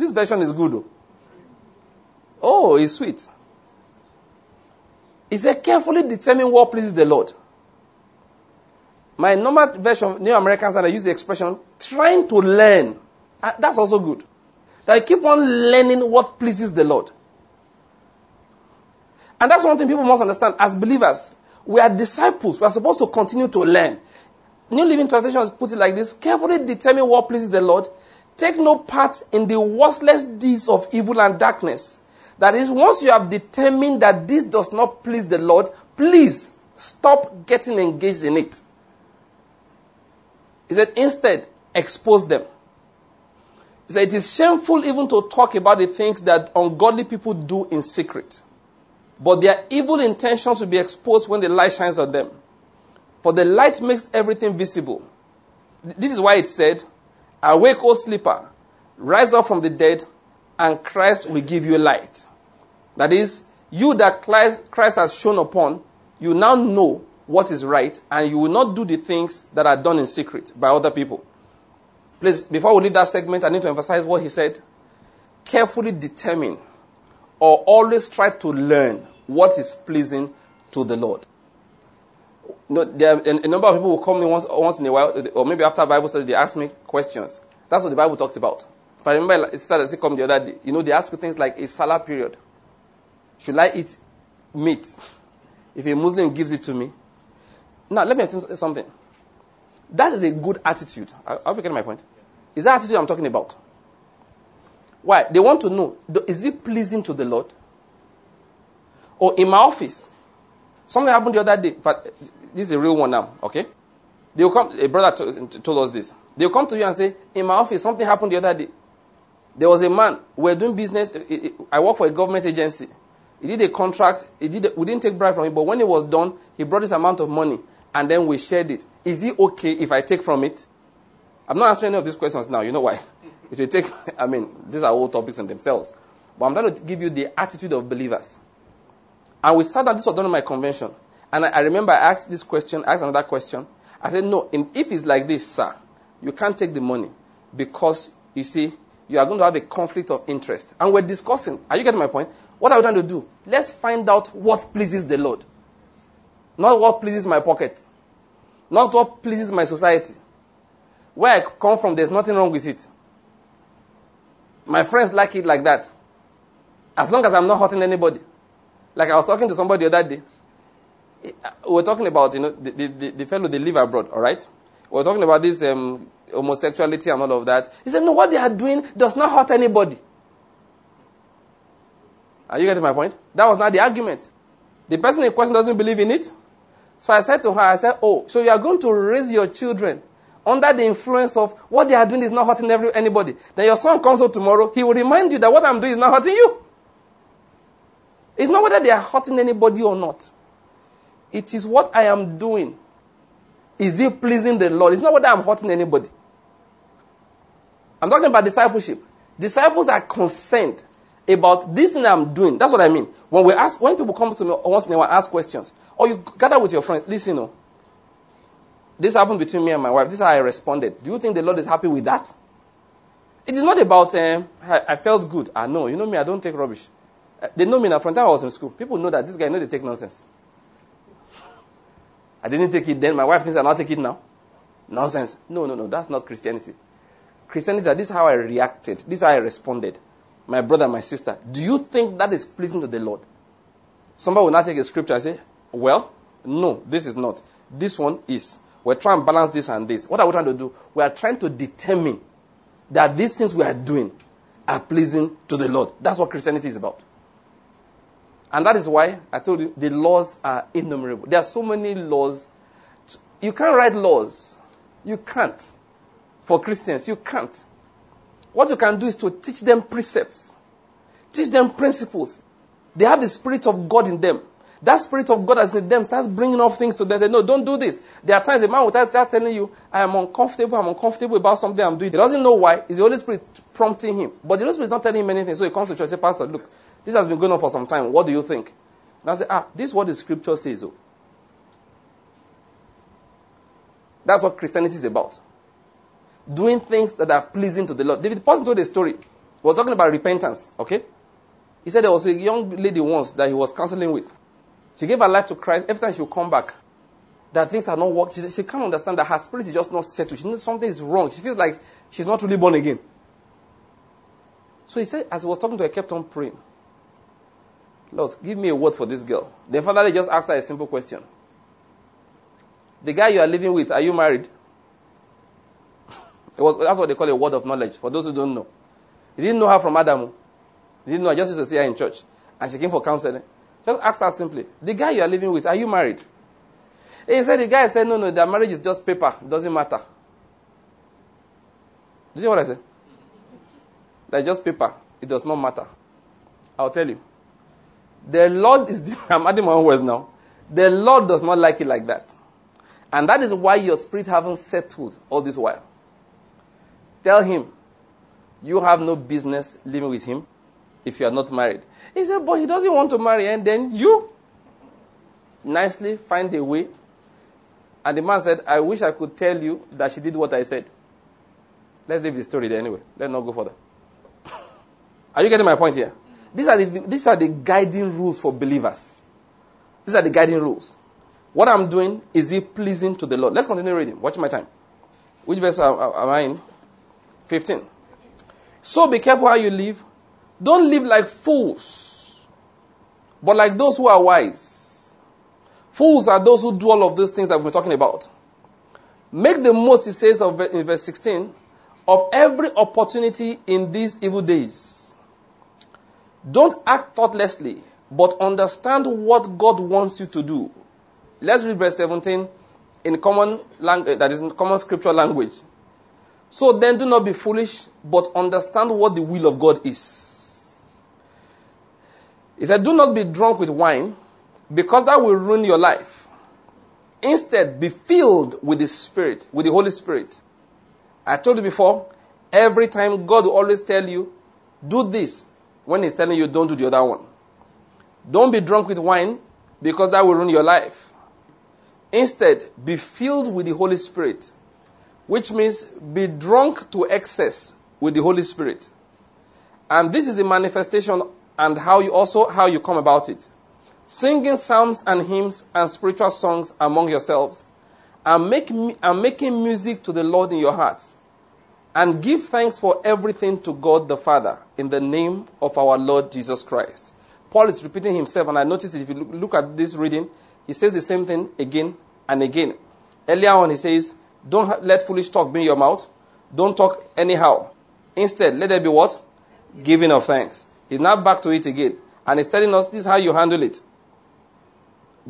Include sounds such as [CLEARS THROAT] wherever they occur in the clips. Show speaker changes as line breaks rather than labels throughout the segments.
This version is good. Oh, it's sweet. He said, carefully determine what pleases the Lord. My normal version, New American Standard, I use the expression trying to learn. Uh, that's also good. That I keep on learning what pleases the Lord. And that's one thing people must understand. As believers, we are disciples. We are supposed to continue to learn. New Living Translation puts it like this carefully determine what pleases the Lord. Take no part in the worthless deeds of evil and darkness. That is, once you have determined that this does not please the Lord, please stop getting engaged in it. He said, instead, expose them. He said, it is shameful even to talk about the things that ungodly people do in secret. But their evil intentions will be exposed when the light shines on them. For the light makes everything visible. This is why it said, Awake, O sleeper, rise up from the dead, and Christ will give you light. That is, you that Christ Christ has shone upon, you now know what is right, and you will not do the things that are done in secret by other people. Please, before we leave that segment, I need to emphasize what he said. Carefully determine or always try to learn what is pleasing to the Lord. Know, there are a number of people who come in once, once in a while, or maybe after Bible study, they ask me questions. That's what the Bible talks about. If I remember, it started as come the other day. You know, they ask you things like a salah period. Should I eat meat if a Muslim gives it to me? Now, let me tell you something. That is a good attitude. Are you getting my point? Is that attitude I'm talking about? Why? They want to know is it pleasing to the Lord? Or in my office, something happened the other day. But this is a real one now, okay? They will come, a brother told us this. They will come to you and say, In my office, something happened the other day. There was a man, we were doing business. Eh, eh, eh, I work for a government agency. He did a contract. He did, we didn't take bribe from him, but when it was done, he brought this amount of money and then we shared it. Is it okay if I take from it? I'm not answering any of these questions now. You know why? [LAUGHS] If you take, [LAUGHS] I mean, these are all topics in themselves. But I'm trying to give you the attitude of believers. And we sat down, this was in my convention. And I, I remember I asked this question, asked another question. I said, no, if it's like this, sir, you can't take the money because, you see, you are going to have a conflict of interest. And we're discussing. Are you getting my point? What are we trying to do? Let's find out what pleases the Lord. Not what pleases my pocket. Not what pleases my society. Where I come from, there's nothing wrong with it. My friends like it like that. As long as I'm not hurting anybody. Like I was talking to somebody the other day. We were talking about, you know, the, the, the fellow, they live abroad, all right? We were talking about this um, homosexuality and all of that. He said, no, what they are doing does not hurt anybody. Are you getting my point? That was not the argument. The person in question doesn't believe in it. So I said to her, I said, Oh, so you are going to raise your children under the influence of what they are doing is not hurting every, anybody. Then your son comes home tomorrow, he will remind you that what I'm doing is not hurting you. It's not whether they are hurting anybody or not. It is what I am doing. Is it pleasing the Lord? It's not whether I'm hurting anybody. I'm talking about discipleship. Disciples are concerned about this thing I'm doing. That's what I mean. When we ask, when people come to me once in a while ask questions, or you gather with your friends, listen, you know, this happened between me and my wife. This is how I responded. Do you think the Lord is happy with that? It is not about, um, I, I, felt good. I know. You know me, I don't take rubbish. Uh, they know me now. From time I was in school, people know that this guy know they take nonsense. I didn't take it then. My wife thinks I'll not take it now. Nonsense. No, no, no. That's not Christianity. Christianity, this is how I reacted. This is how I responded my brother, my sister, do you think that is pleasing to the Lord? Somebody will not take a scripture and say, well, no, this is not. This one is. We're trying to balance this and this. What are we trying to do? We are trying to determine that these things we are doing are pleasing to the Lord. That's what Christianity is about. And that is why I told you the laws are innumerable. There are so many laws. You can't write laws. You can't. For Christians, you can't. What you can do is to teach them precepts, teach them principles. They have the Spirit of God in them. That Spirit of God that's in them starts bringing up things to them. They know, don't do this. There are times a man will start telling you, I am uncomfortable, I'm uncomfortable about something I'm doing. He doesn't know why. It's the Holy Spirit prompting him. But the Holy Spirit is not telling him anything. So he comes to church and says, Pastor, look, this has been going on for some time. What do you think? And I say, ah, this is what the scripture says. Oh. That's what Christianity is about doing things that are pleasing to the Lord. David Pawson told a story We're talking about repentance, okay? He said there was a young lady once that he was counseling with. She gave her life to Christ. Every time she would come back, that things are not working. She, she can't understand that her spirit is just not settled. She knows something is wrong. She feels like she's not really born again. So he said, as he was talking to her, he kept on praying. Lord, give me a word for this girl. Then finally just asked her a simple question. The guy you are living with, are you married? [LAUGHS] was, that's what they call a word of knowledge, for those who don't know. He didn't know her from Adam. He didn't know, I just used to see her in church. And she came for counseling. Just asked her simply, the guy you are living with, are you married? And he said, the guy said, no, no, their marriage is just paper. It doesn't matter. Did you hear what I said? That's just paper. It does not matter. I'll tell you. The Lord is, [LAUGHS] I'm adding my own words now. The Lord does not like it like that. And that is why your spirit haven't settled all this while. Tell him, you have no business living with him if you are not married. He said, but he doesn't want to marry. And then you nicely find a way. And the man said, I wish I could tell you that she did what I said. Let's leave the story there anyway. Let's not go further. [LAUGHS] are you getting my point here? These are, the, these are the guiding rules for believers. These are the guiding rules. What I'm doing, is it pleasing to the Lord? Let's continue reading. Watch my time. Which verse am I in? 15. So be careful how you live. Don't live like fools, but like those who are wise. Fools are those who do all of these things that been talking about. Make the most, he says in verse 16, of every opportunity in these evil days. Don't act thoughtlessly, but understand what God wants you to do. Let's read verse 17 in common language, eh, that is in common scripture language. So then do not be foolish, but understand what the will of God is. He said, Do not be drunk with wine, because that will ruin your life. Instead, be filled with the Spirit, with the Holy Spirit. I told you before, every time God will always tell you, do this, when He's telling you, don't do the other one. Don't be drunk with wine, because that will ruin your life. Instead, be filled with the Holy Spirit, which means be drunk to excess with the Holy Spirit. And this is the manifestation and how you also how you come about it. Singing psalms and hymns and spiritual songs among yourselves, and, make, and making music to the Lord in your hearts. And give thanks for everything to God the Father in the name of our Lord Jesus Christ. Paul is repeating himself, and I notice if you look at this reading, he says the same thing again and again. Earlier on, he says, Don't let foolish talk be in your mouth. Don't talk anyhow. Instead, let there be what? Giving of thanks. He's now back to it again. And he's telling us this is how you handle it.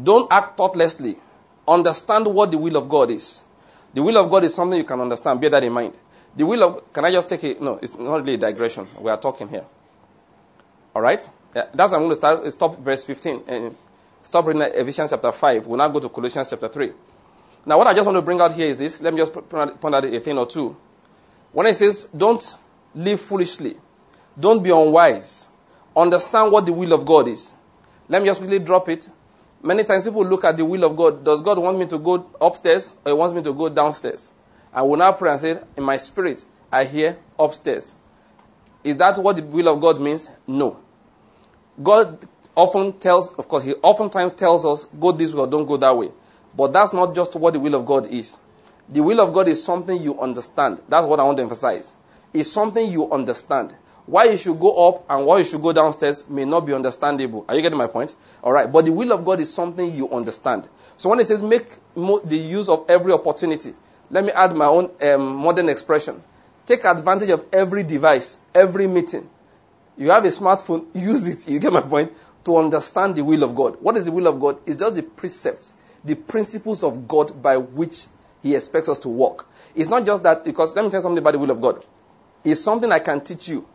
Don't act thoughtlessly. Understand what the will of God is. The will of God is something you can understand. Bear that in mind. The will of can I just take it? No, it's not really a digression. We are talking here. All right. Yeah, that's I'm going to start. Stop verse 15 and Stop reading Ephesians chapter 5. We'll now go to Colossians chapter 3. Now, what I just want to bring out here is this. Let me just point out a thing or two. When it says, don't live foolishly, don't be unwise, understand what the will of God is. Let me just quickly drop it. Many times people look at the will of God. Does God want me to go upstairs or he wants me to go downstairs? I will now pray and say, in my spirit, I hear upstairs. Is that what the will of God means? No. God often tells, of course, he oftentimes tells us, go this way or don't go that way. But that's not just what the will of God is. The will of God is something you understand. That's what I want to emphasize. It's something you understand. Why you should go up and why you should go downstairs may not be understandable. Are you getting my point? All right. But the will of God is something you understand. So when it says make the use of every opportunity, let me add my own um, modern expression. Take advantage of every device, every meeting. You have a smartphone, [LAUGHS] use it. You get my point? to understand the will of God. What is the will of God? It's just the precepts, the principles of God by which He expects us to walk. It's not just that, because let me tell you something about the will of God. It's something I can teach you.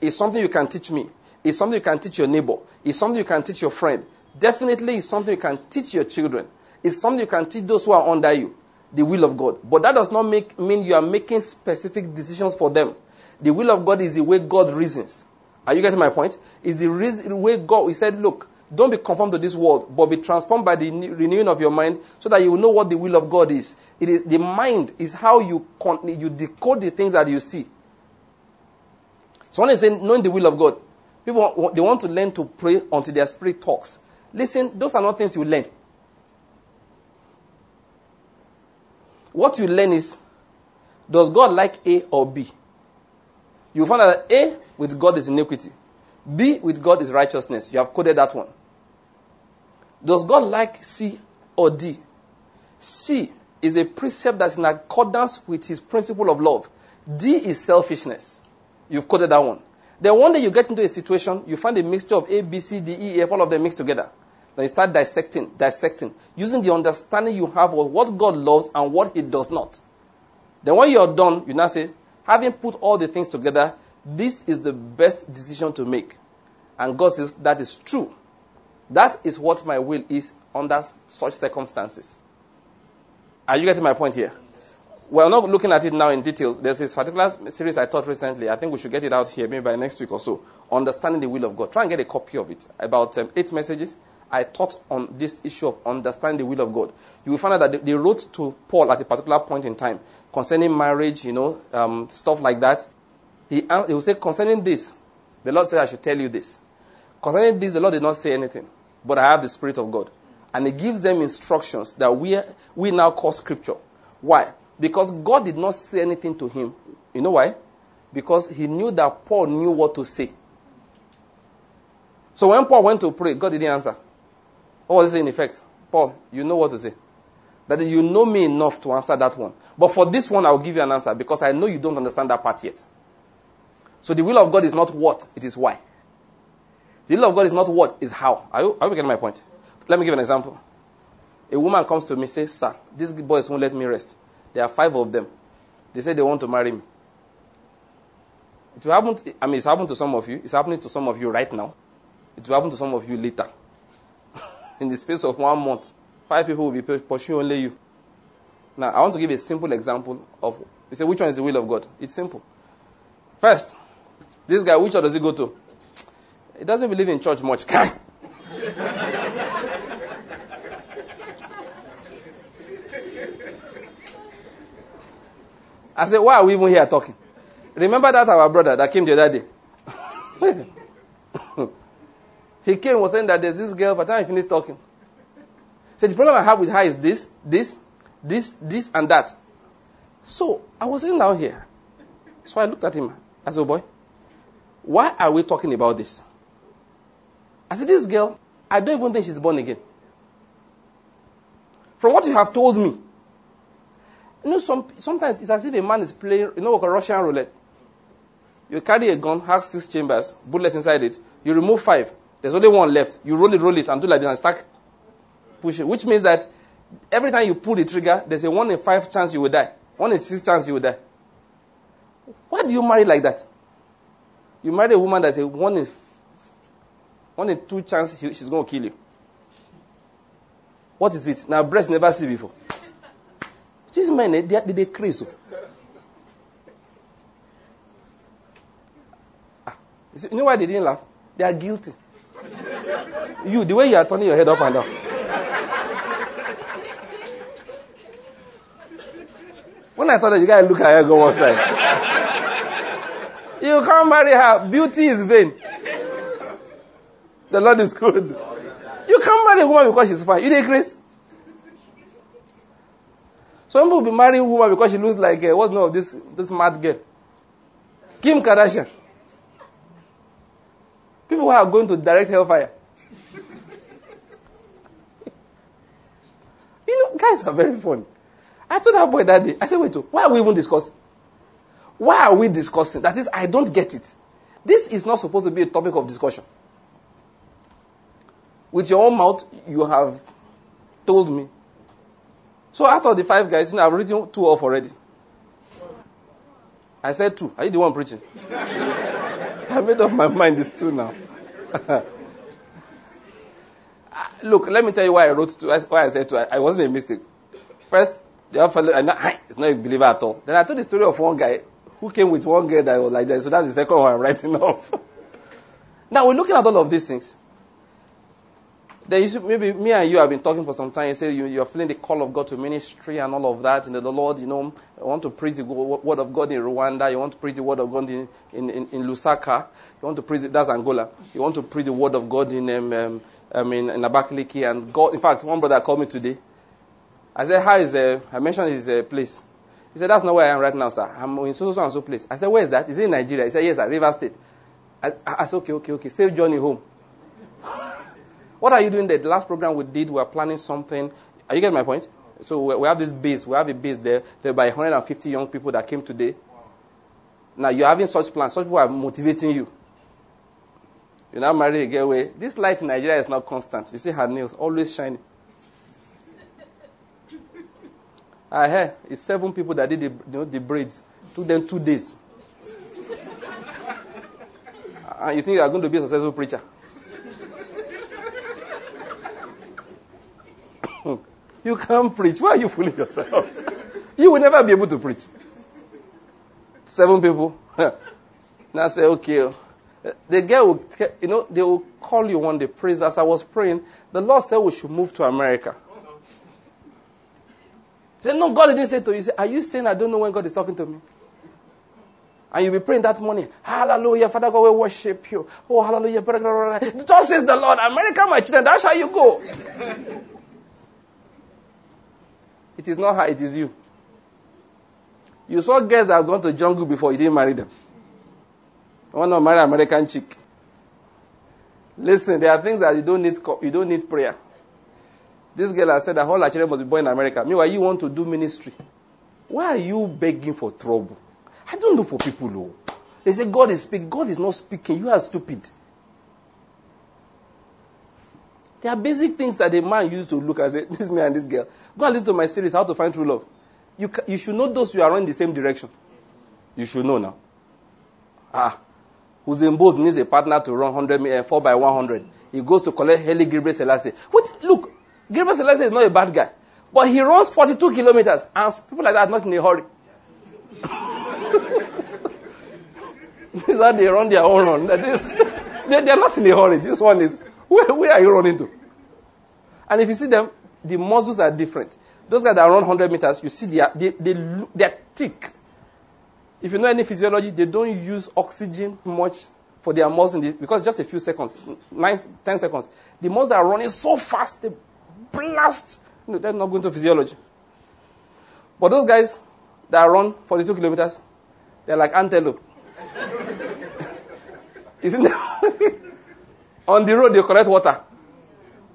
It's something you can teach me. It's something you can teach your neighbor. It's something you can teach your friend. Definitely, it's something you can teach your children. It's something you can teach those who are under you. The will of God. But that does not make, mean you are making specific decisions for them. The will of God is the way God reasons. Are you getting my point? Is the reason way God He said, look, don't be conformed to this world, but be transformed by the renewing of your mind, so that you will know what the will of God is. It is the mind is how you con- you decode the things that you see. So when I say knowing the will of God, people they want to learn to pray until their spirit talks. Listen, those are not things you learn. What you learn is does God like A or B? You find out that A with God is iniquity, B with God is righteousness. You have coded that one. Does God like C or D? C is a precept that's in accordance with his principle of love. D is selfishness. You've coded that one. Then one day you get into a situation, you find a mixture of A, B, C, D, E, F, all of them mixed together. Then you start dissecting, dissecting, using the understanding you have of what God loves and what He does not. Then when you're done, you now say, having put all the things together, this is the best decision to make. And God says, that is true. That is what my will is under such circumstances. Are you getting my point here? We're not looking at it now in detail. There's this particular series I taught recently. I think we should get it out here maybe by next week or so. Understanding the will of God. Try and get a copy of it. About um, eight messages. I taught on this issue of understanding the will of God. You will find out that they, wrote to Paul at a particular point in time concerning marriage, you know, um, stuff like that. He, he will say, concerning this, the Lord said, I should tell you this. Concerning this, the Lord did not say anything, but I have the Spirit of God. And He gives them instructions that we, we now call Scripture. Why? Because God did not say anything to him. You know why? Because he knew that Paul knew what to say. So when Paul went to pray, God didn't answer. What was saying in effect? Paul, you know what to say. That you know me enough to answer that one. But for this one, I will give you an answer because I know you don't understand that part yet. So the will of God is not what, it is why. The will of God is not what, is how. Are you, are you getting my point? Let me give an example. A woman comes to me and says, Sir, these boys won't let me rest. There are five of them. They say they want to marry me. It will happen. To, I mean, it's happened to some of you. It's happening to some of you right now. It will happen to some of you later. In the space of one month, five people will be pursuing only you. Now, I want to give a simple example of. You say, which one is the will of God? It's simple. First, this guy, which church does he go to? He doesn't believe in church much. [LAUGHS] I said, why are we even here talking? Remember that our brother that came the other day? [LAUGHS] he came was saying that there's this girl, but then I finished talking. So the problem I have with her is this, this, this, this, and that. So I was sitting down here. So I looked at him. I said, oh boy, why are we talking about this? I said, this girl, I don't even think she's born again. From what you have told me, you know, some, sometimes it's as if a man is playing, you know, like a Russian roulette. You carry a gun, has six chambers, bullets inside it. You remove five. There's only one left. You roll it, roll it, and do like this and start pushing. Which means that every time you pull the trigger, there's a one in five chance you will die. One in six chance you will die. Why do you marry like that? You marry a woman that's a one in one in two chance she's going to kill you. What is it? Now, breast never see before. These men, they, they, they crazy. Ah, you know why they didn't laugh? They are guilty. You, the way you are turning your head up and down. When I thought that you guys look at her, go one side. you can't marry her. Beauty is vain. The Lord is good. You can't marry a woman because she's fine. You did grace. Some people be marrying a woman because she looks like, uh, what's name of this, this mad girl? Kim Kardashian. People who are going to direct hellfire. Guys are very funny. I told that boy that day, I said, wait, oh, why are we even discussing? Why are we discussing? That is, I don't get it. This is not supposed to be a topic of discussion. With your own mouth, you have told me so out of the five guys, you know, I've written two off already. I said two. Are you the one preaching? [LAUGHS] I made up my mind. It's two now. [LAUGHS] Ah, look, let me tell you why I wrote two. Why I said to I, I wasn't a mistake. First, the other fellow, and it's not a believer at all. Then I told the story of one guy who came with one girl that was like that. So that's the second one I'm writing [LAUGHS] off. now we're looking at all of these things. Then you see, maybe me and you have been talking for some time. You say you, you're feeling the call of God to ministry and all of that. And the Lord, you know, you want to preach the word of God in Rwanda. You want to preach the word of God in, in, in, in Lusaka. You want to preach, that's Angola. You want to preach the word of God in, um, um, I mean, in Abakaliki. And God, in fact, one brother called me today. I said, how is, uh, I mentioned his uh, place. He said, that's not where I am right now, sir. I'm in so, so, and so place. I said, where is that? Is it in Nigeria? He said, yes, sir, River State. I, I said, okay, okay, okay. Save journey home. [LAUGHS] What are you doing there? The last program we did, we were planning something. Are you getting my point? So we have this base. We have a base there. There are about 150 young people that came today. Now you're having such plans. Such people are motivating you. You now marry a girl where this light in Nigeria is not constant. You see her nails always shining. I heard it's seven people that did the, you know, the braids. Took them two days. and you think you are going to be a successful preacher? [COUGHS] You can't preach. Why are you fooling yourself? you will never be able to preach. Seven people. [LAUGHS] now say, okay. The girl will, you know, they will call you one day, praise. As I was praying, the Lord said we should move to America. Say, no, God didn't say to you. Say, are you saying I don't know when God is talking to me? And you'll be praying that morning, Hallelujah, Father God, we worship you. Oh, hallelujah. Thus says the Lord, America, my children, that's how you go. It is not her, it is you. You saw girls that have gone to jungle before, you didn't marry them. You want to marry American chick. Listen, there are things that you don't need, you don't need prayer. This girl has said that all her children must be born in America. Meanwhile, you want to do ministry. Why are you begging for trouble? I don't know for people, though. They say God is speaking. God is not speaking. You are stupid. There are basic things that a man used to look and say, [LAUGHS] This man and this girl. Go and listen to my series, How to Find True Love. You, you should know those who are running the same direction. You should know now. Ah, Usain Bolt needs a partner to run 100 uh, 4 by 100. He goes to collect Gebrselassie. Wait, look, Gebrselassie is not a bad guy. But he runs 42 kilometers. And people like that are not in a hurry. [LAUGHS] These are they run their own run. That is, they, they are not in a hurry. This one is where, where are you running to? And if you see them, the muscles are different. Those guys that run 100 meters, you see they are, they, they, they are thick. If you know any physiology, they don't use oxygen much for their muscles the, because just a few seconds, nine, 10 seconds. The muscles are running so fast, they blast. No, they're not going to physiology. But those guys that run 42 kilometers, they're like antelope. [LAUGHS] Isn't it? [LAUGHS] On the road, they collect water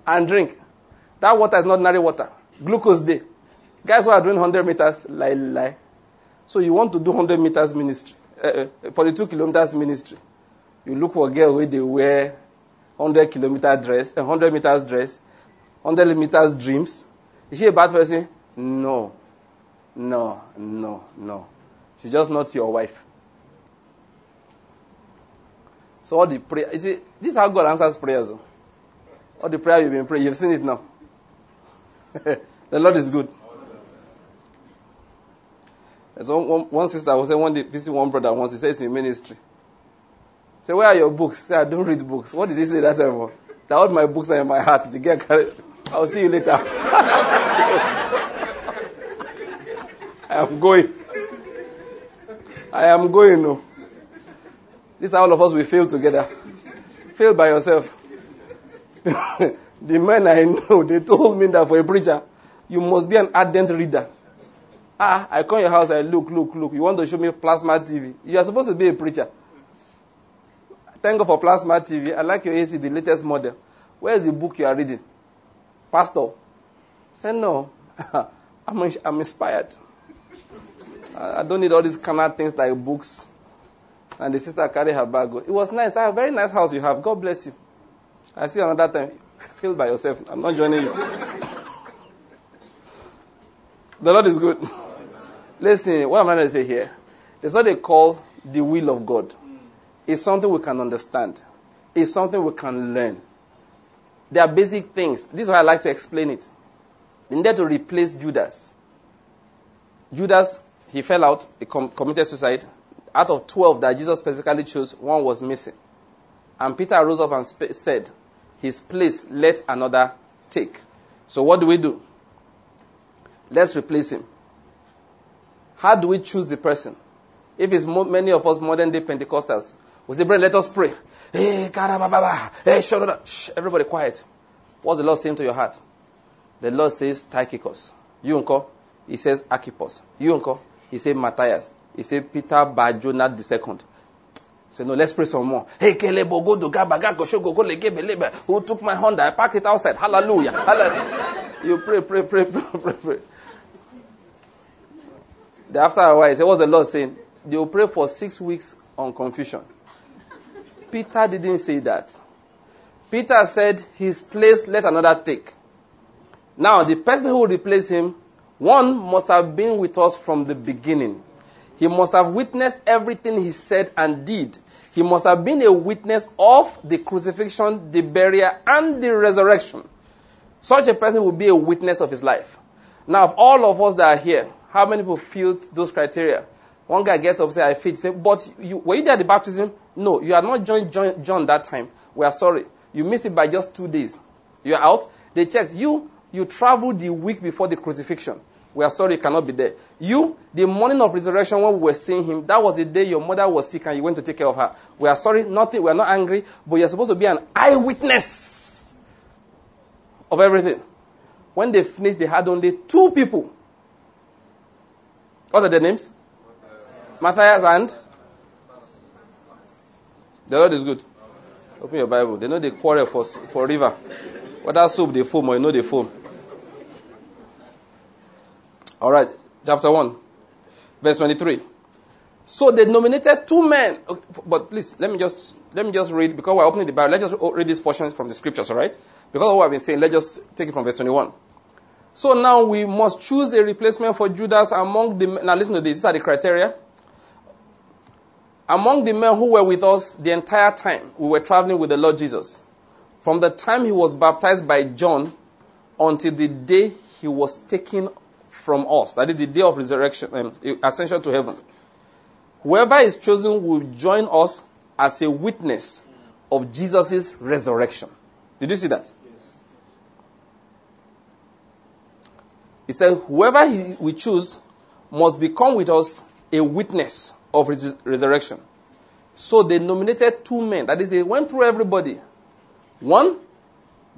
and drink. That water is not ordinary water. Glucose day. Guys who are doing 100 meters, lie, lie. So you want to do 100 meters ministry, uh, uh, 42 kilometers ministry. You look for a girl where they wear 100 kilometer dress, 100 meters dress, 100 meters dreams. Is she a bad person? No. No, no, no. She's just not your wife. So all the prayer, you see, this is how God answers prayers. Oh. All the prayer you've been praying, you've seen it now. [LAUGHS] the Lord is good. So one, sister was saying one day one brother once. He says in ministry. Say, where are your books? Say, I don't read books. What did he say that time? That all my books are in my heart. The girl carried. I'll see you later. [LAUGHS] I am going. I am going. No. This is all of us we fail together. fail by yourself. [LAUGHS] the men I know, they told me that for a preacher, you must be an ardent reader. Ah, I come your house, I look, look, look. You want to show me plasma TV? You are supposed to be a preacher. Thank God for plasma TV. I like your AC, the latest model. Where is the book you are reading? Pastor. Say no. [LAUGHS] I'm, I'm inspired. I don't need all these kind of things like books. And the sister carried her bag. It was nice. That a very nice house you have. God bless you. I see another time. [LAUGHS] Feel by yourself. I'm not joining you. [LAUGHS] the Lord is good. Listen, what I'm trying to say here. It's what they call the will of God. Hmm. It's something we can understand. It's something we can learn. There are basic things. This is why I like to explain it. They needed to replace Judas. Judas, he fell out, he com- committed suicide out of 12 that Jesus specifically chose, one was missing. And Peter rose up and sp- said, his place let another take. So what do we do? Let's replace him. How do we choose the person? If it's mo- many of us modern day Pentecostals, we say, brother, let us pray. Eh, hey, karababa. Hey, eh, shut up. Shh, everybody quiet. What's the Lord saying to your heart? The Lord says Tychicus. You uncle? He says Archippus. You uncle? He says Matthias. He says Peter Bajonat the second. Say, no, let's pray some more. Hey, Kelebo, go to Gabaga, go show, go, go, Who took my Honda? I parked it outside. Hallelujah. Hallelujah. You pray, pray, pray, pray, pray, pray. Then after a while, he said, what's the Lord saying? They will pray for six weeks on confusion. Peter didn't say that. Peter said, his place let another take. Now, the person who will replace him, one must have been with us from the beginning. He must have witnessed everything he said and did. He must have been a witness of the crucifixion, the burial, and the resurrection. Such a person will be a witness of his life. Now, of all of us that are here, how many people filled those criteria? One guy gets up, say, I fit. Say, but you, were you there at the baptism? No, you are not joined John, John that time. We are sorry. You missed it by just two days. You are out. They checked. You, you traveled the week before the crucifixion. We are sorry you cannot be there. You, the morning of resurrection when we were seeing him, that was the day your mother was sick and you went to take care of her. We are sorry, nothing, we are not angry, but you're supposed to be an eyewitness of everything. When they finished, they had only two people. What are their names? Matthias and? The Lord is good. Open your Bible. They know they quarrel for, for river. Whether soup they foam or you know they foam. All right, chapter 1, verse 23. So they nominated two men. But please, let me just let me just read because we're opening the Bible. Let's just read these portions from the scriptures, all right? Because of what I've been saying, let's just take it from verse 21. So now we must choose a replacement for Judas among the now listen to this, these are the criteria. Among the men who were with us the entire time we were traveling with the Lord Jesus, from the time he was baptized by John until the day he was taken from us. That is the day of resurrection, um, ascension to heaven. Whoever is chosen will join us as a witness of Jesus' resurrection. Did you see that? He said, Whoever he, we choose must become with us a witness of his resurrection. So they nominated two men. That is, they went through everybody. One,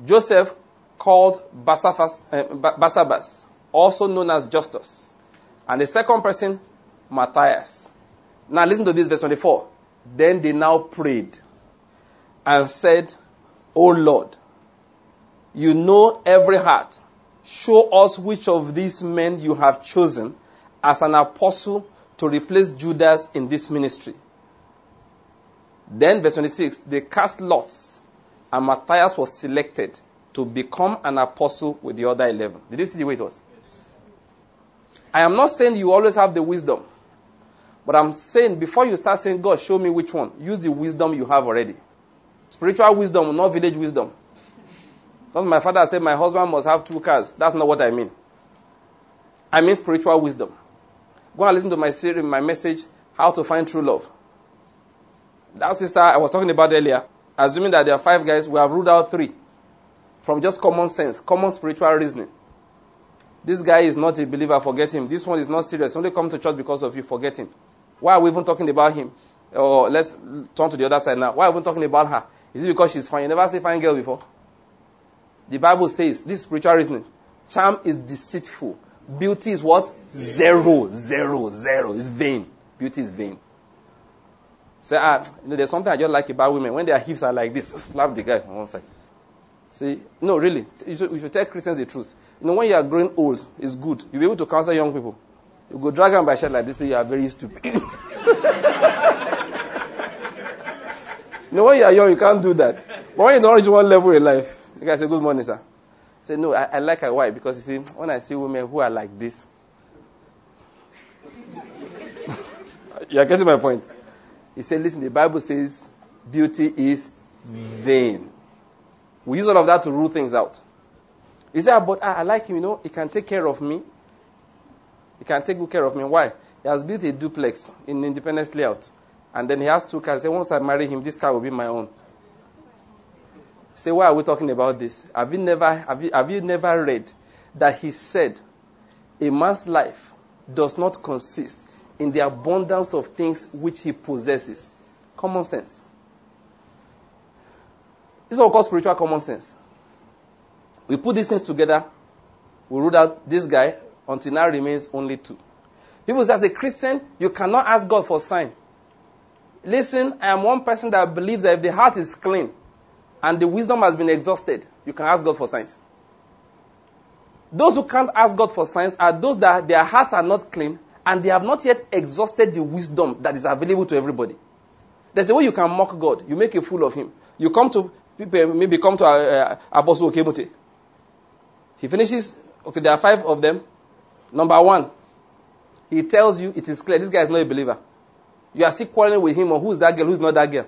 Joseph, called Basaphas, uh, Barsabbas also known as Justus. And the second person, Matthias. Now listen to this, verse 24. Then they now prayed and said, O Lord, you know every heart. Show us which of these men you have chosen as an apostle to replace Judas in this ministry. Then, verse 26, they cast lots, and Matthias was selected to become an apostle with the other 11. Did you see the way it was? I am not saying you always have the wisdom. But I'm saying before you start saying, God, show me which one, use the wisdom you have already. Spiritual wisdom, not village wisdom. Not my father said my husband must have two cars. That's not what I mean. I mean spiritual wisdom. Go and listen to my series, my message, How to Find True Love. That sister I was talking about earlier, assuming that there are five guys, we have ruled out three from just common sense, common spiritual reasoning. This guy is not a believer, forget him. This one is not serious. Only come to church because of you, forget him. Why are we even talking about him? Or let's turn to the other side now. Why are we talking about her? Is it because she's fine? You never see fine girl before? The Bible says, this spiritual reasoning, charm is deceitful. Beauty is what? Zero, zero, zero. It's vain. Beauty is vain. Say, ah, you know, there's something I just like about women. When their hips are like this, slap the guy on one side. See, no, really. You should, you should tell Christians the truth. You know, when you are growing old, it's good. You'll be able to counsel young people. You go drag them by shirt like this, say you are very stupid. [COUGHS] you know, when you are young, you can't do that. But when you don't reach one level in life, you guys say, Good morning, sir. Say, No, I, I like her. Why? Because you see, when I see women who are like this, [LAUGHS] you are getting my point. He said, Listen, the Bible says beauty is vain. We use all of that to rule things out. He say, ah, but I, I like him, you know, he can take care of me. He can take good care of me. Why? He has built a duplex in Independence Layout. And then he has two cars. He say, once I marry him, this car will be my own. Say, why are we talking about this? Have you never, have you, have you never read that he said, a man's life does not consist in the abundance of things which he possesses? Common sense. This is what we call spiritual common sense. We put these things together, we rule out this guy until now remains only two. People say, as a Christian, you cannot ask God for a sign. Listen, I am one person that believes that if the heart is clean and the wisdom has been exhausted, you can ask God for signs. Those who can't ask God for signs are those that their hearts are not clean and they have not yet exhausted the wisdom that is available to everybody. There's a way you can mock God. You make a fool of him. You come to people, maybe come to uh, uh Apostle Okemute. He finishes, okay, there are five of them. Number one, he tells you it is clear this guy is not a believer. You are still quarreling with him on who's that girl, who's not that girl.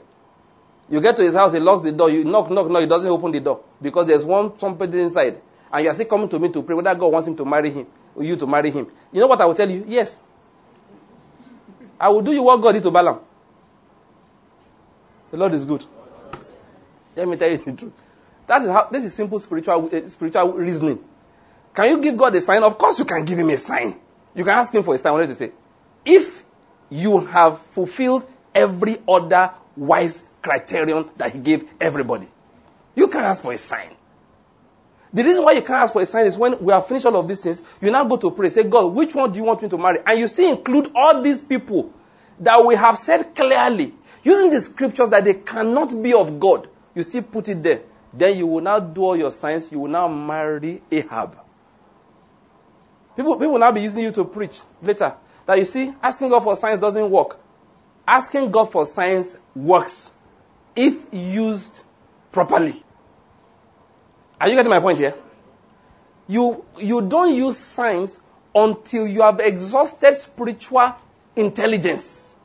You get to his house, he locks the door. You knock, knock, knock. He doesn't open the door because there's one somebody inside. And you are still coming to me to pray whether God wants him to marry him you to marry him. You know what I will tell you? Yes. I will do you what God did to Balaam. The Lord is good. Let me tell you the truth. That is how this is simple spiritual uh, spiritual reasoning. Can you give God a sign? Of course, you can give him a sign. You can ask him for a sign. What did say? If you have fulfilled every other wise criterion that he gave everybody, you can ask for a sign. The reason why you can't ask for a sign is when we have finished all of these things, you now go to pray. Say, God, which one do you want me to marry? And you still include all these people that we have said clearly, using the scriptures that they cannot be of God. You still put it there. Then you will now do all your signs. You will now marry Ahab. People, people will now be using you to preach later. That you see, asking God for signs doesn't work. Asking God for signs works if used properly. Are you getting my point here? You, you don't use signs until you have exhausted spiritual intelligence.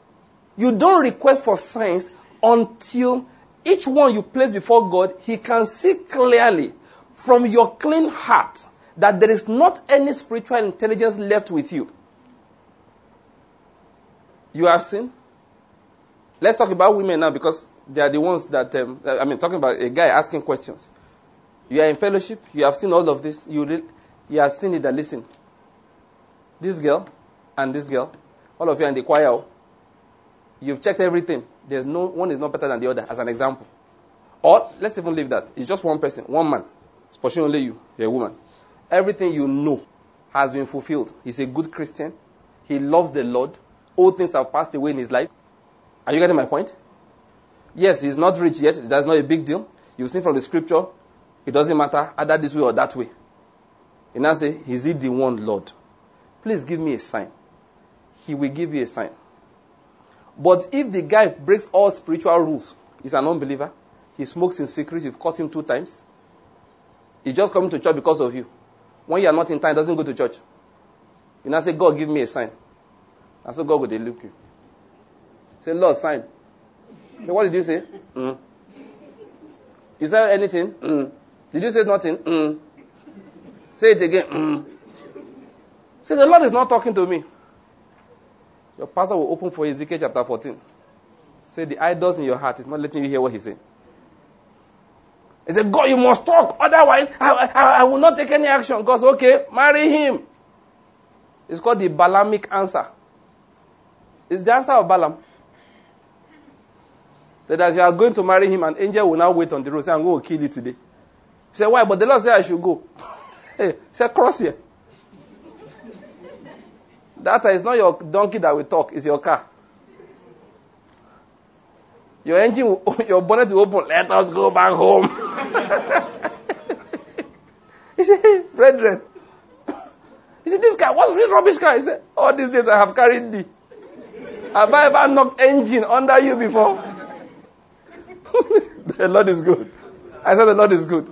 You don't request for signs until each one you place before God, He can see clearly from your clean heart that there is not any spiritual intelligence left with you. You have seen? Let's talk about women now because they are the ones that, um, I mean, talking about a guy asking questions. You are in fellowship, you have seen all of this, you, re- you have seen it and listen. This girl and this girl, all of you are in the choir, you've checked everything. There's no one is not better than the other, as an example. Or let's even leave that. It's just one person, one man. It's pursuing only you, a woman. Everything you know has been fulfilled. He's a good Christian. He loves the Lord. All things have passed away in his life. Are you getting my point? Yes, he's not rich yet. That's not a big deal. You've seen from the scripture it doesn't matter either this way or that way. And now say, Is it the one, Lord? Please give me a sign. He will give you a sign. But if the guy breaks all spiritual rules, he's an unbeliever, he smokes in secret, you've caught him two times, he's just coming to church because of you. When you are not in time, doesn't go to church. You now say, God, give me a sign. And so God will look you. Say, Lord, sign. Say, what did you say? Mm. You said anything? Mm. Did you say nothing? Mm. Say it again. Mm. Say, the Lord is not talking to me. Your pastor will open for Ezekiel chapter 14. Say, the idols in your heart is not letting you hear what he's saying. He said, God, you must talk. Otherwise, I, I, I will not take any action. God said, okay, marry him. It's called the Balamic answer. It's the answer of Balaam. That as you are going to marry him, an angel will now wait on the road. Say, I'm going to kill you today. He said, Why? But the Lord said I should go. hey, [LAUGHS] he said, Cross here. That is not your donkey that will talk, it's your car. Your engine, will, [LAUGHS] your bonnet will open. Let us go back home. [LAUGHS] he said, hey, brethren. He said, this guy, what's this rubbish car? He said, all these days I have carried thee. Have I ever knocked engine under you before? [LAUGHS] the Lord is good. I said the Lord is good.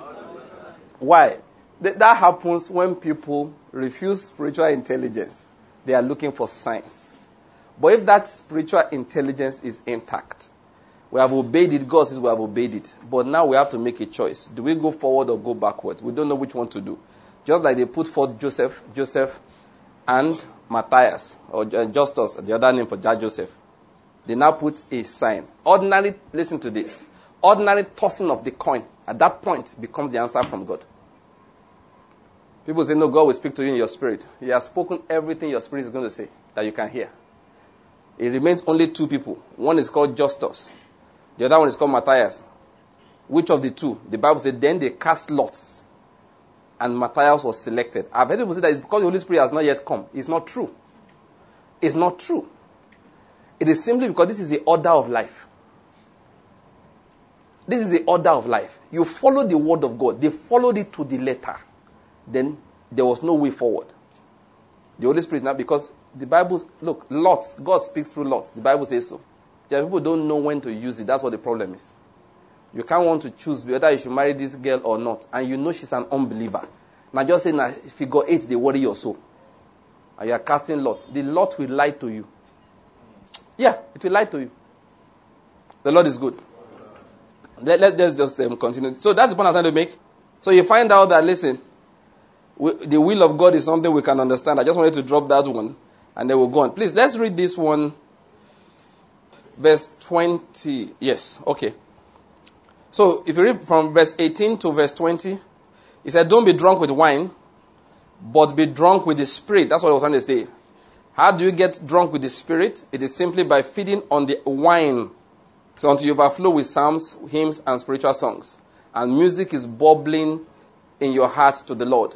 Why? Th- that happens when people refuse spiritual intelligence. They are looking for signs. But if that spiritual intelligence is intact, we have obeyed it, God says we have obeyed it. But now we have to make a choice. Do we go forward or go backwards? We don't know which one to do. Just like they put forth Joseph, Joseph and Matthias, or uh, Justus, the other name for Joseph. They now put a sign. Ordinarily, listen to this. Ordinary tossing of the coin At that point becomes the answer from God. People say, No, God will speak to you in your spirit. He has spoken everything your spirit is going to say that you can hear. It remains only two people. One is called Justus, the other one is called Matthias. Which of the two? The Bible said, Then they cast lots, and Matthias was selected. I've heard people say that it's because the Holy Spirit has not yet come. It's not true. It's not true. It is simply because this is the order of life. This is the order of life. You follow the word of God, they followed it to the letter. Then there was no way forward. The Holy Spirit now, because the Bible, look, lots, God speaks through lots. The Bible says so. There people don't know when to use it. That's what the problem is. You can't want to choose whether you should marry this girl or not, and you know she's an unbeliever. Now just saying, if you go eight, they worry your soul. And you are casting lots. The lot will lie to you. Yeah, it will lie to you. The Lord is good. Let, let, us just um, continue. So that's the point I'm trying to make. So you find out that, listen, we, the will of God is something we can understand. I just wanted to drop that one, and then we'll go on. Please, let's read this one. Verse 20. Yes, okay. So if you read from verse 18 to verse 20, he said, Don't be drunk with wine, but be drunk with the Spirit. That's what I was trying to say. How do you get drunk with the Spirit? It is simply by feeding on the wine so until you overflow with psalms, hymns, and spiritual songs, and music is bubbling in your heart to the Lord.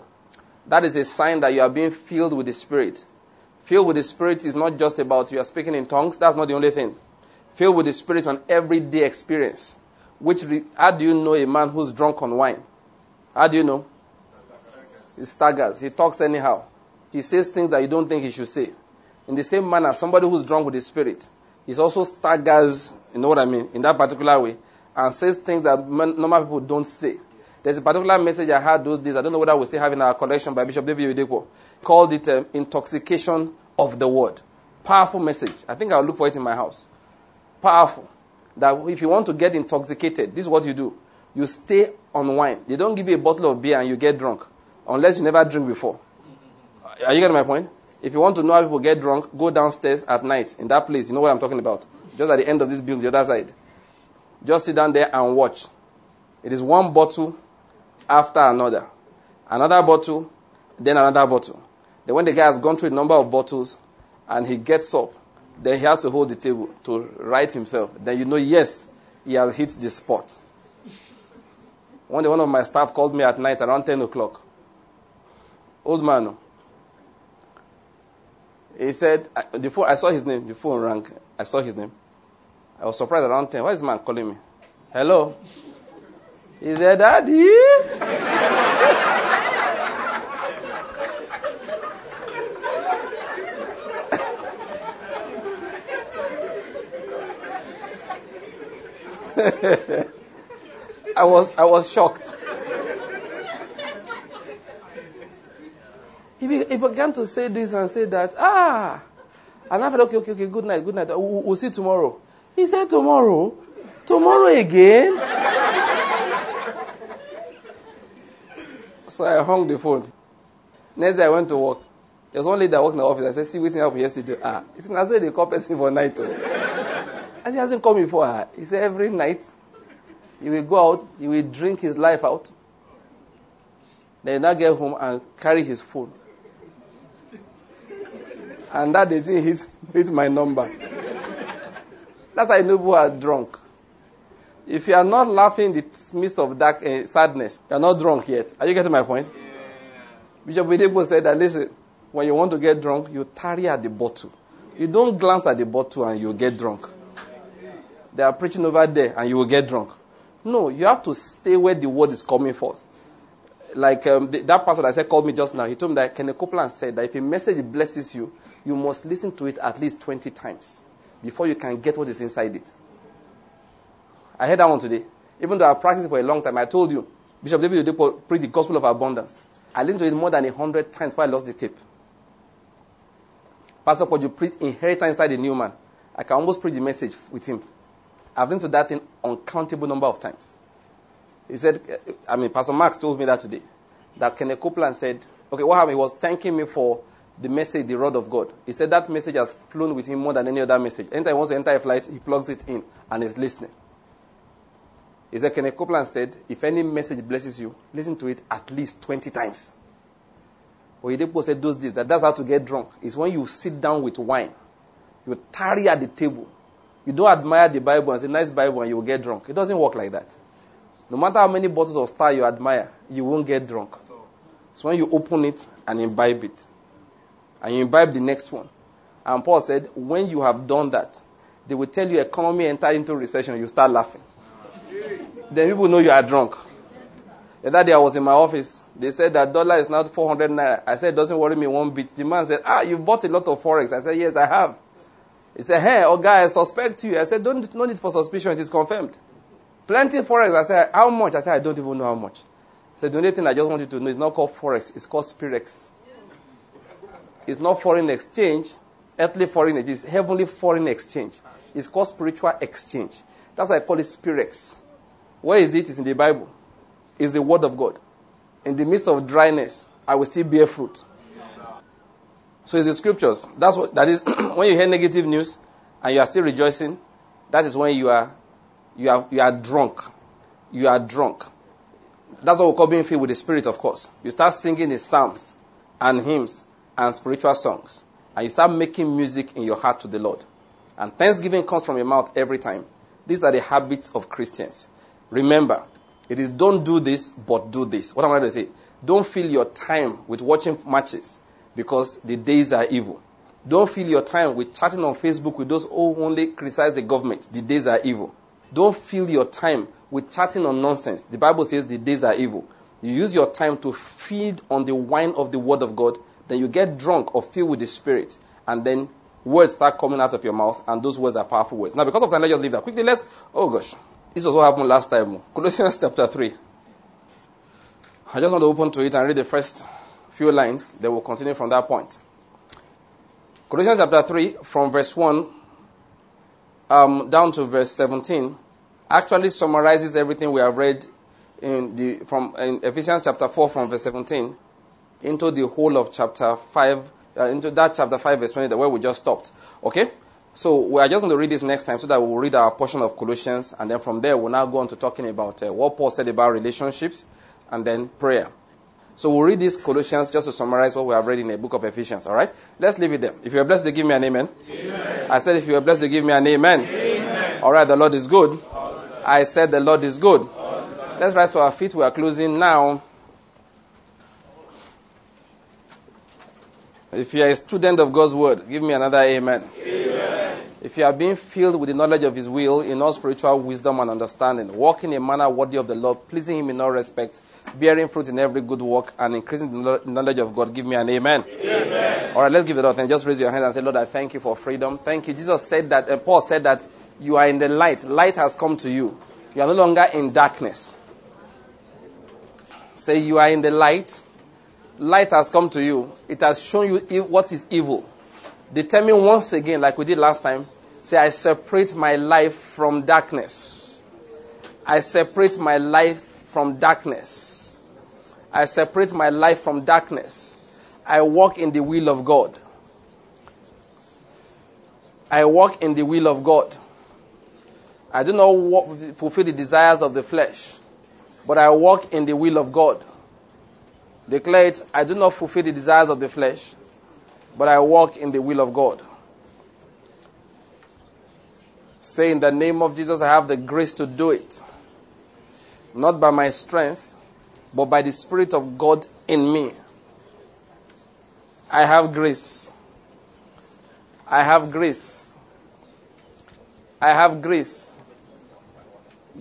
That is a sign that you are being filled with the Spirit. Filled with the Spirit is not just about you are speaking in tongues. That's not the only thing. Filled with the Spirit is an everyday experience. Which re- how do you know a man who's drunk on wine? How do you know? He staggers. He talks anyhow. He says things that you don't think he should say. In the same manner, somebody who's drunk with the Spirit, he also staggers you know what I mean? In that particular way. And says things that normal people don't say. There's a particular message I had those days. I don't know whether we still have in our collection by Bishop David Oyedepo. Called it um, Intoxication of the Word. Powerful message. I think I'll look for it in my house. Powerful. That if you want to get intoxicated, this is what you do. You stay on wine. They don't give you a bottle of beer and you get drunk. Unless you never drink before. Are you getting my point? If you want to know how people get drunk, go downstairs at night in that place. You know what I'm talking about. Just at the end of this building, the other side. Just sit down there and watch. It is one bottle after another. Another bottle, then another bottle. Then when the guy has gone through a number of bottles and he gets up, then he has to hold the table to right himself. Then you know, yes, he has hit the spot. One day, one of my staff called me at night around 10 o'clock. Old man. Oh. He said, phone, I saw his name, the phone rang. I saw his name. I was surprised around 10. Why is man calling me? Hello? He said, Daddy? [LAUGHS] I was I was shocked. He, be, he began to say this and say that. Ah, and I said, okay, okay, okay, good night, good night. We'll, we'll see tomorrow. He said, Tomorrow? Tomorrow again? so I hung the phone. Next day I went to work. There's one lady that worked in the office. I said, See, waiting up yesterday. Ah, he said, I said they call person for night. I said, he hasn't come before. Ah. He said, Every night he will go out, he will drink his life out. Then now get home and carry his phone. And that day hits, hits my number. That's why I know people are drunk. If you are not laughing in the midst of dark uh, sadness, you are not drunk yet. Are you getting my point? Yeah. Bishop Oyedepo said that listen, when you want to get drunk, you tarry at the bottle. You don't glance at the bottle and you get drunk. They are preaching over there and you will get drunk. No, you have to stay where the word is coming forth. Like um, the, that pastor that I said called me just now, he told me that Kenneth Copeland said that if a message blesses you, you must listen to it at least 20 times before you can get what is inside it. I heard that one today. Even though I practiced for a long time, I told you, Bishop David Oyedepo preached the gospel of abundance. I listened to it more than a hundred times before I lost the tape. Pastor Koju preached inheritance inside the new man. I can almost preach the message with him. I've listened to that thing uncountable number of times. He said, I mean, Pastor Mark told me that today. That Kenneth Copeland said, okay, what happened? He was thanking me for the message, the rod of God. He said that message has flown with him more than any other message. Anytime he wants to enter a flight, he plugs it in and is listening. He said, Kenneth Copeland said, if any message blesses you, listen to it at least 20 times. Oyedepo said those days that that's how to get drunk. Is when you sit down with wine. You tarry at the table. You don't admire the Bible and say, nice Bible, and you will get drunk. It doesn't work like that. No matter how many bottles of star you admire, you won't get drunk. So when you open it and imbibe it, and you imbibe the next one. And Paul said, when you have done that, they will tell you economy entered into recession, you start laughing. then people know you are drunk. The other day I was in my office. They said that dollar is now 400 naira. I said, doesn't worry me one bit. The man said, ah, you bought a lot of forex. I said, yes, I have. He said, hey, oh guy, I suspect you. I said, don't, no need for suspicion. It is confirmed. Plenty forex. I said, how much? I said, I don't even know how much. He said, the only thing I just want you to know is not called forex. It's called spirex. It's not foreign exchange. Earthly foreign exchange. It's heavenly foreign exchange. It's called spiritual exchange. That's why I call it spirex. Where is it? It's in the Bible. It's the word of God. In the midst of dryness, I will still bear fruit. So it's the scriptures. That's what that is [CLEARS THROAT] when you hear negative news and you are still rejoicing, that is when you are you are you are drunk. You are drunk. That's what we call being filled with the spirit, of course. You start singing the psalms and hymns and spiritual songs. And you start making music in your heart to the Lord. And thanksgiving comes from your mouth every time. These are the habits of Christians. Remember, it is don't do this, but do this. What am I going to say? Don't fill your time with watching matches because the days are evil. Don't fill your time with chatting on Facebook with those who only criticize the government. The days are evil. Don't fill your time with chatting on nonsense. The Bible says the days are evil. You use your time to feed on the wine of the Word of God, then you get drunk or filled with the Spirit, and then words start coming out of your mouth, and those words are powerful words. Now, because of time, let's just leave that quickly. Let's, oh gosh, this was what happened last time. Colossians chapter 3. I just want to open to it and read the first few lines, then we'll continue from that point. Colossians chapter 3, from verse 1 um, down to verse 17, actually summarizes everything we have read in, the, from, in Ephesians chapter 4, from verse 17, into the whole of chapter 5, uh, into that chapter 5, verse 20, where we just stopped. Okay? So we are just going to read this next time so that we will read our portion of Colossians, and then from there we'll now go on to talking about uh, what Paul said about relationships, and then prayer. So we'll read this Colossians just to summarize what we have read in the book of Ephesians. All right? Let's leave it there. If you're blessed to give me an amen. amen. I said, if you're blessed to give me an amen. amen. All right, the Lord is good. I said, the Lord is good. Let's rise to our feet. We are closing now. If you are a student of God's word, give me another amen. If you are being filled with the knowledge of His will in all spiritual wisdom and understanding, walking in a manner worthy of the Lord, pleasing Him in all respects, bearing fruit in every good work, and increasing the knowledge of God, give me an amen. amen. All right, let's give it up and just raise your hand and say, Lord, I thank you for freedom. Thank you. Jesus said that, and Paul said that you are in the light. Light has come to you. You are no longer in darkness. Say, you are in the light. Light has come to you. It has shown you what is evil. Determine once again, like we did last time, Say, I separate my life from darkness. I separate my life from darkness. I separate my life from darkness. I walk in the will of God. I walk in the will of God. I do not fulfill the desires of the flesh, but I walk in the will of God. Declare it, I do not fulfill the desires of the flesh, but I walk in the will of God. Say, in the name of Jesus, I have the grace to do it. Not by my strength, but by the Spirit of God in me. I have grace. I have grace. I have grace.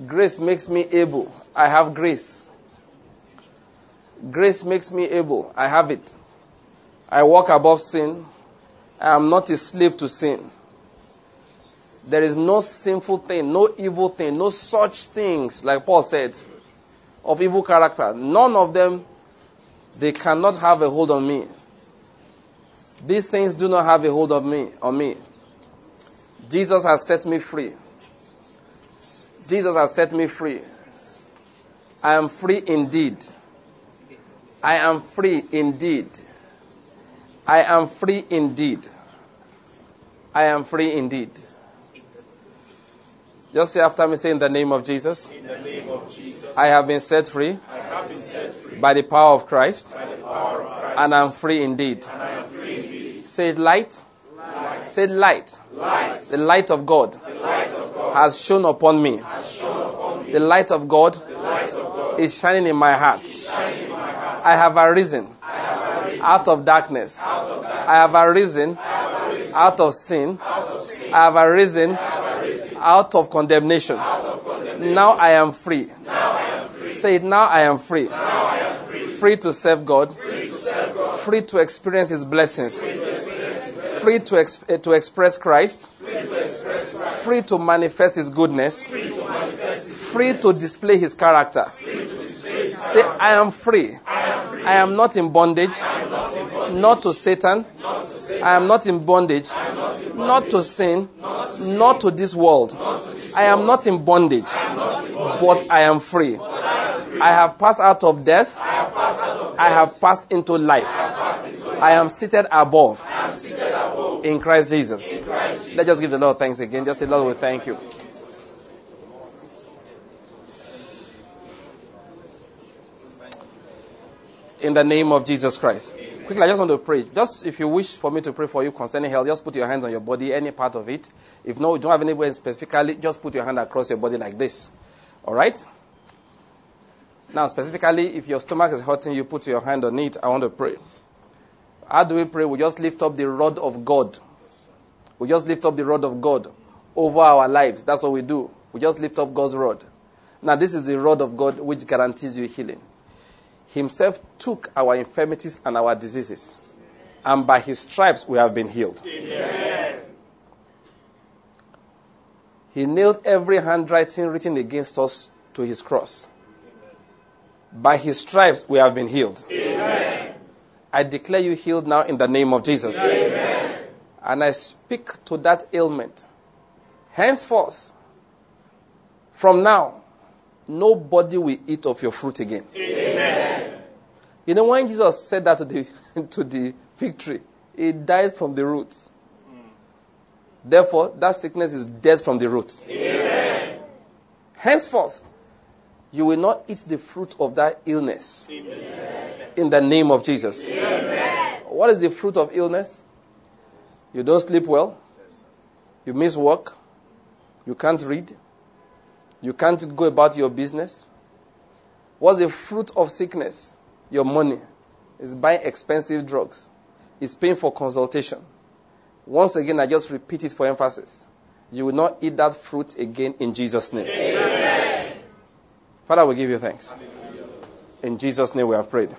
Grace makes me able. I have grace. Grace makes me able. I have it. I walk above sin. I am not a slave to sin. There is no sinful thing, no evil thing, no such things, like Paul said, of evil character. None of them, they cannot have a hold on me. These things do not have a hold of me, on me. Jesus has set me free. Jesus has set me free. I am free indeed. I am free indeed. I am free indeed. I am free indeed. Just say after me, say in the name of Jesus.
In the name of Jesus,
I have been set free
I have been set free
by the power of Christ,
by the power of Christ,
and I'm free indeed.
and I am free indeed.
Say light.
Light,
Say light.
light,
The light of God
the light of God
has shone upon me.
has shone upon me.
The light of God
The light of God
is shining in my heart.
is shining in my heart.
I have arisen out of darkness. I have arisen out of sin. I have arisen out of condemnation. Now I am free. Say it now I am free. Free to serve God. Free to experience His blessings. Free to, ex- eh, to express Christ. Free to manifest His goodness. Free to display His character. Say, I am free. I am not in bondage. Not to Satan. I am not in bondage. Not to sin. Not to this world. I am not in bondage. But I am free. I have passed out of death. I have passed into life. I am seated above in Christ Jesus. Let's just give the Lord thanks again. Just say, Lord, we thank you. In the name of Jesus Christ. Quickly, I just want to pray. Just if you wish for me to pray for you concerning health, just put your hands on your body, any part of it. If no, you don't have anywhere specifically, just put your hand across your body like this. All right? Now, specifically, if your stomach is hurting, you put your hand on it. I want to pray. How do we pray? We just lift up the rod of God. We just lift up the rod of God over our lives. That's what we do. We just lift up God's rod. Now, this is the rod of God which guarantees you healing. Himself took our infirmities and our diseases, and by his stripes we have been healed. He nailed every handwriting written against us to his cross. By his stripes we have been healed. I declare you healed now in the name of Jesus. And I speak to that ailment. Henceforth, from now, nobody will eat of your fruit again. You know, when Jesus said that to the, [LAUGHS] to the fig tree, it died from the roots. Therefore, that sickness is dead from the roots. Henceforth, you will not eat the fruit of that illness. In the name of Jesus. What is the fruit of illness? You don't sleep well. You miss work. You can't read. You can't go about your business. What's the fruit of sickness? Your money. It's buying expensive drugs. It's paying for consultation. Once again, I just repeat it for emphasis. You will not eat that fruit again in Jesus' name. Father, we give you thanks. In Jesus' name we have prayed.